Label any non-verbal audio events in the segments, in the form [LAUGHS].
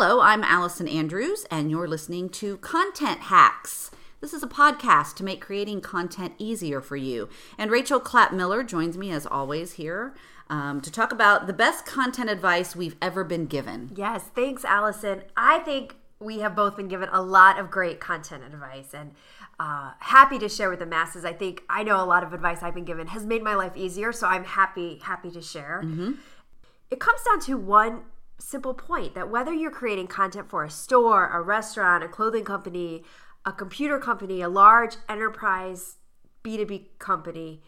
Hello, I'm Allison Andrews, and you're listening to Content Hacks. This is a podcast to make creating content easier for you. And Rachel Clapp Miller joins me as always here um, to talk about the best content advice we've ever been given. Yes, thanks, Allison. I think we have both been given a lot of great content advice and uh, happy to share with the masses. I think I know a lot of advice I've been given has made my life easier, so I'm happy happy to share. Mm-hmm. It comes down to one simple point that whether you're creating content for a store, a restaurant, a clothing company, a computer company, a large enterprise B2B company,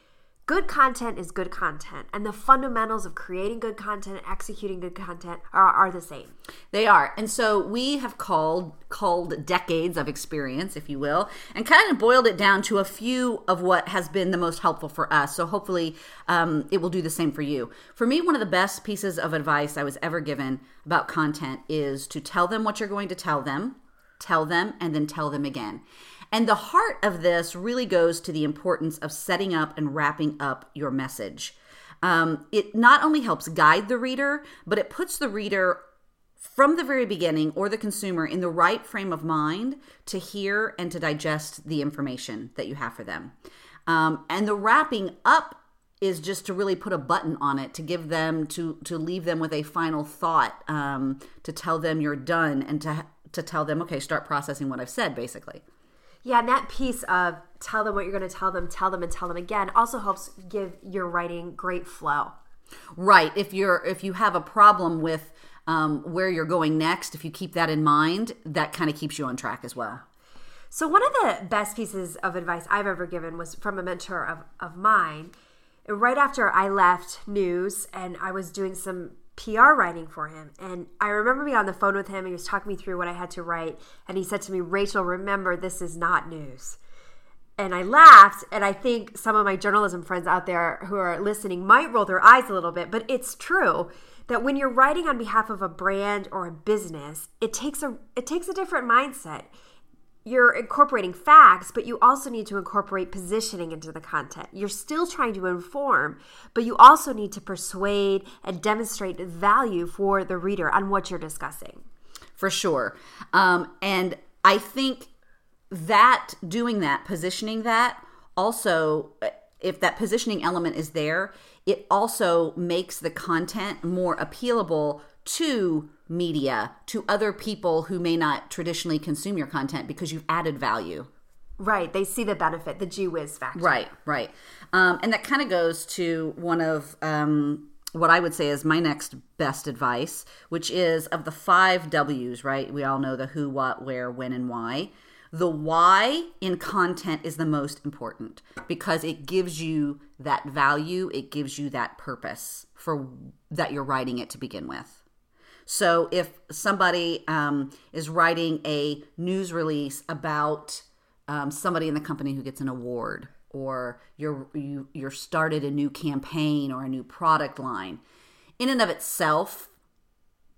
good content is good content and the fundamentals of creating good content and executing good content are, are the same. They are. And so we have called called decades of experience if you will and kind of boiled it down to a few of what has been the most helpful for us. So hopefully um, it will do the same for you. For me one of the best pieces of advice i was ever given about content is to tell them what you're going to tell them tell them and then tell them again and the heart of this really goes to the importance of setting up and wrapping up your message. Um, it not only helps guide the reader, but it puts the reader from the very beginning or the consumer in the right frame of mind to hear and to digest the information that you have for them. Um, and the wrapping up is just to really put a button on it to give them to to leave them with a final thought um, to tell them you're done and to to tell them okay start processing what I've said basically. Yeah, and that piece of tell them what you're going to tell them, tell them and tell them again also helps give your writing great flow. Right. If you're if you have a problem with um, where you're going next, if you keep that in mind, that kind of keeps you on track as well. So one of the best pieces of advice I've ever given was from a mentor of, of mine. Right after I left news and I was doing some PR writing for him. And I remember being on the phone with him and he was talking me through what I had to write. And he said to me, Rachel, remember, this is not news. And I laughed. And I think some of my journalism friends out there who are listening might roll their eyes a little bit, but it's true that when you're writing on behalf of a brand or a business, it takes a it takes a different mindset you're incorporating facts, but you also need to incorporate positioning into the content. You're still trying to inform, but you also need to persuade and demonstrate value for the reader on what you're discussing. For sure. Um, and I think that doing that, positioning that, also, if that positioning element is there, it also makes the content more appealable to media to other people who may not traditionally consume your content because you've added value. Right. They see the benefit, the gee whiz factor. Right, right. Um, and that kind of goes to one of um, what I would say is my next best advice, which is of the five W's, right? We all know the who, what, where, when, and why. The why in content is the most important because it gives you that value, it gives you that purpose for that you're writing it to begin with. So if somebody um, is writing a news release about um, somebody in the company who gets an award, or you're you, you're started a new campaign or a new product line, in and of itself,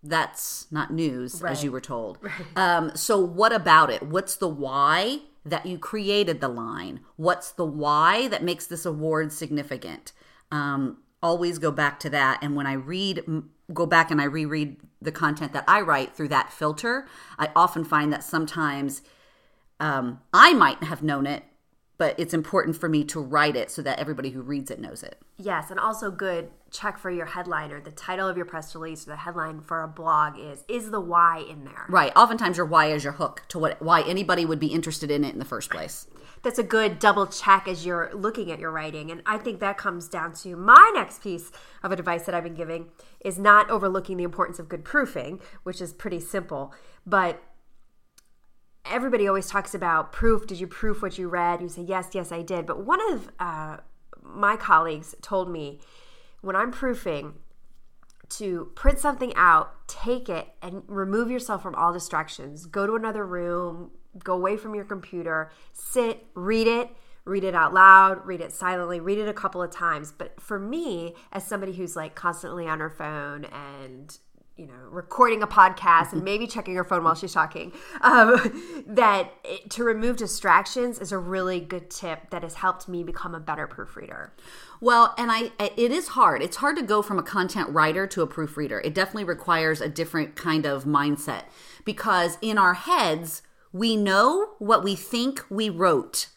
that's not news, right. as you were told. [LAUGHS] Right. Um, so what about it? What's the why? that you created the line? What's the why that makes this award significant? Um, always go back to that. And when I read go back and I reread the content that I write through that filter, I often find that sometimes um, I might have known it, but it's important for me to write it so that everybody who reads it knows it. Yes, and also good check for your headliner. The title of your press release or the headline for a blog is is the why in there. Right. Oftentimes your why is your hook to what why anybody would be interested in it in the first place that's a good double check as you're looking at your writing. And I think that comes down to my next piece of advice that I've been giving is not overlooking the importance of good proofing, which is pretty simple. But everybody always talks about proof. Did you proof what you read? You say, yes, yes, I did. But one of uh, my colleagues told me when I'm proofing, to print something out, take it, and remove yourself from all distractions. Go to another room, go away from your computer, sit, read it, read it out loud, read it silently, read it a couple of times. But for me, as somebody who's like constantly on her phone and you know, recording a podcast and maybe checking her phone while she's talking, um, [LAUGHS] that it, to remove distractions is a really good tip that has helped me become a better proofreader. Well, and I it is hard. It's hard to go from a content writer to a proofreader. It definitely requires a different kind of mindset because in our heads, we know what we think we wrote.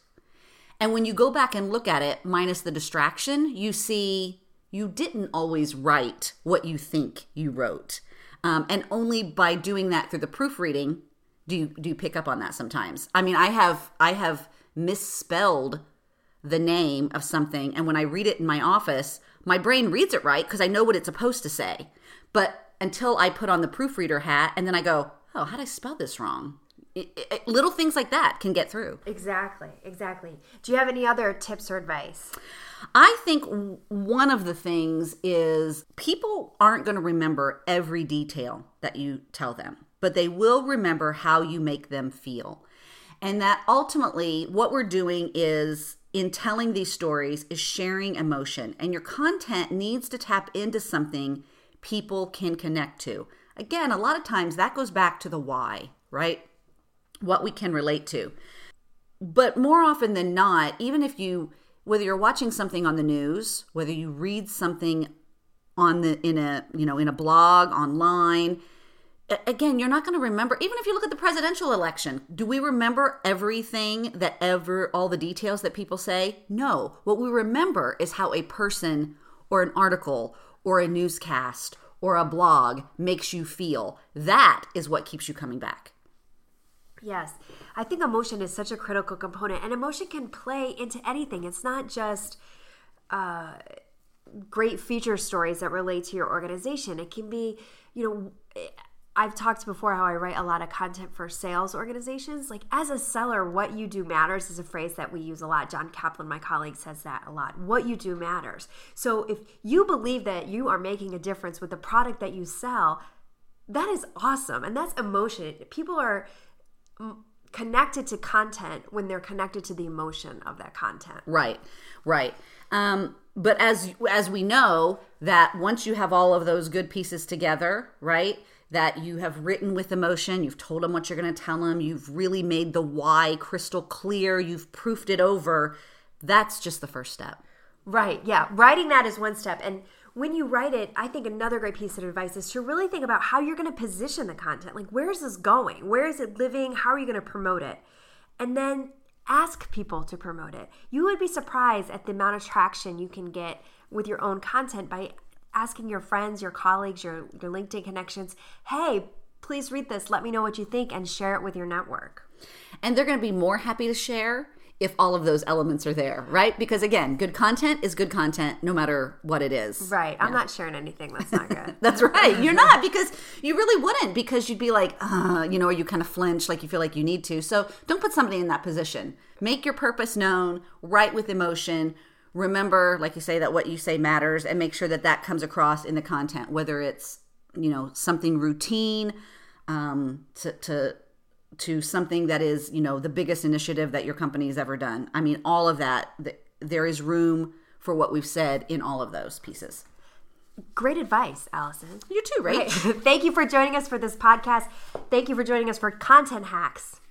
And when you go back and look at it minus the distraction, you see you didn't always write what you think you wrote. Um, and only by doing that through the proofreading do you do you pick up on that sometimes. I mean, I have I have misspelled the name of something, and when I read it in my office, my brain reads it right because I know what it's supposed to say. But until I put on the proofreader hat, and then I go, "Oh, how did I spell this wrong?" It, it, little things like that can get through. Exactly, exactly. Do you have any other tips or advice? I think one of the things is people aren't going to remember every detail that you tell them, but they will remember how you make them feel. And that ultimately, what we're doing is in telling these stories is sharing emotion, and your content needs to tap into something people can connect to. Again, a lot of times that goes back to the why, right? What we can relate to. But more often than not, even if you whether you're watching something on the news, whether you read something on the in a you know in a blog online, again, you're not going to remember. Even if you look at the presidential election, do we remember everything that ever all the details that people say? No. What we remember is how a person or an article or a newscast or a blog makes you feel. That is what keeps you coming back. Yes. I think emotion is such a critical component, and emotion can play into anything. It's not just uh, great feature stories that relate to your organization. It can be, you know, I've talked before how I write a lot of content for sales organizations. Like, as a seller, what you do matters is a phrase that we use a lot. John Kaplan, my colleague, says that a lot. What you do matters. So, if you believe that you are making a difference with the product that you sell, that is awesome. And that's emotion. People are connected to content when they're connected to the emotion of that content. Right, right. Um, but as as we know that once you have all of those good pieces together, right? That you have written with emotion, you've told them what you're going to tell them, you've really made the why crystal clear, you've proofed it over. That's just the first step. Right. Yeah. Writing that is one step. And when you write it, I think another great piece of advice is to really think about how you're going to position the content. Like, where is this going? Where is it living? How are you going to promote it? And then ask people to promote it. You would be surprised at the amount of traction you can get with your own content by asking your friends, your colleagues, your, your LinkedIn connections, hey, please read this. Let me know what you think and share it with your network. And they're going to be more happy to share if all of those elements are there, right? Because again, good content is good content no matter what it is. Right. I'm not sharing anything that's not good. [LAUGHS] that's right. [LAUGHS] You're not because you really wouldn't because you'd be like, uh, you know, or you kind of flinch like you feel like you need to. So don't put somebody in that position. Make your purpose known, write with emotion. Remember, like you say, that what you say matters and make sure that that comes across in the content, whether it's, you know, something routine um, to, to to something that is, you know, the biggest initiative that your company has ever done. I mean, all of that, there is room for what we've said in all of those pieces. Great advice, Allison. You too, right? [LAUGHS] Thank you for joining us for this podcast. Thank you for joining us for Content Hacks.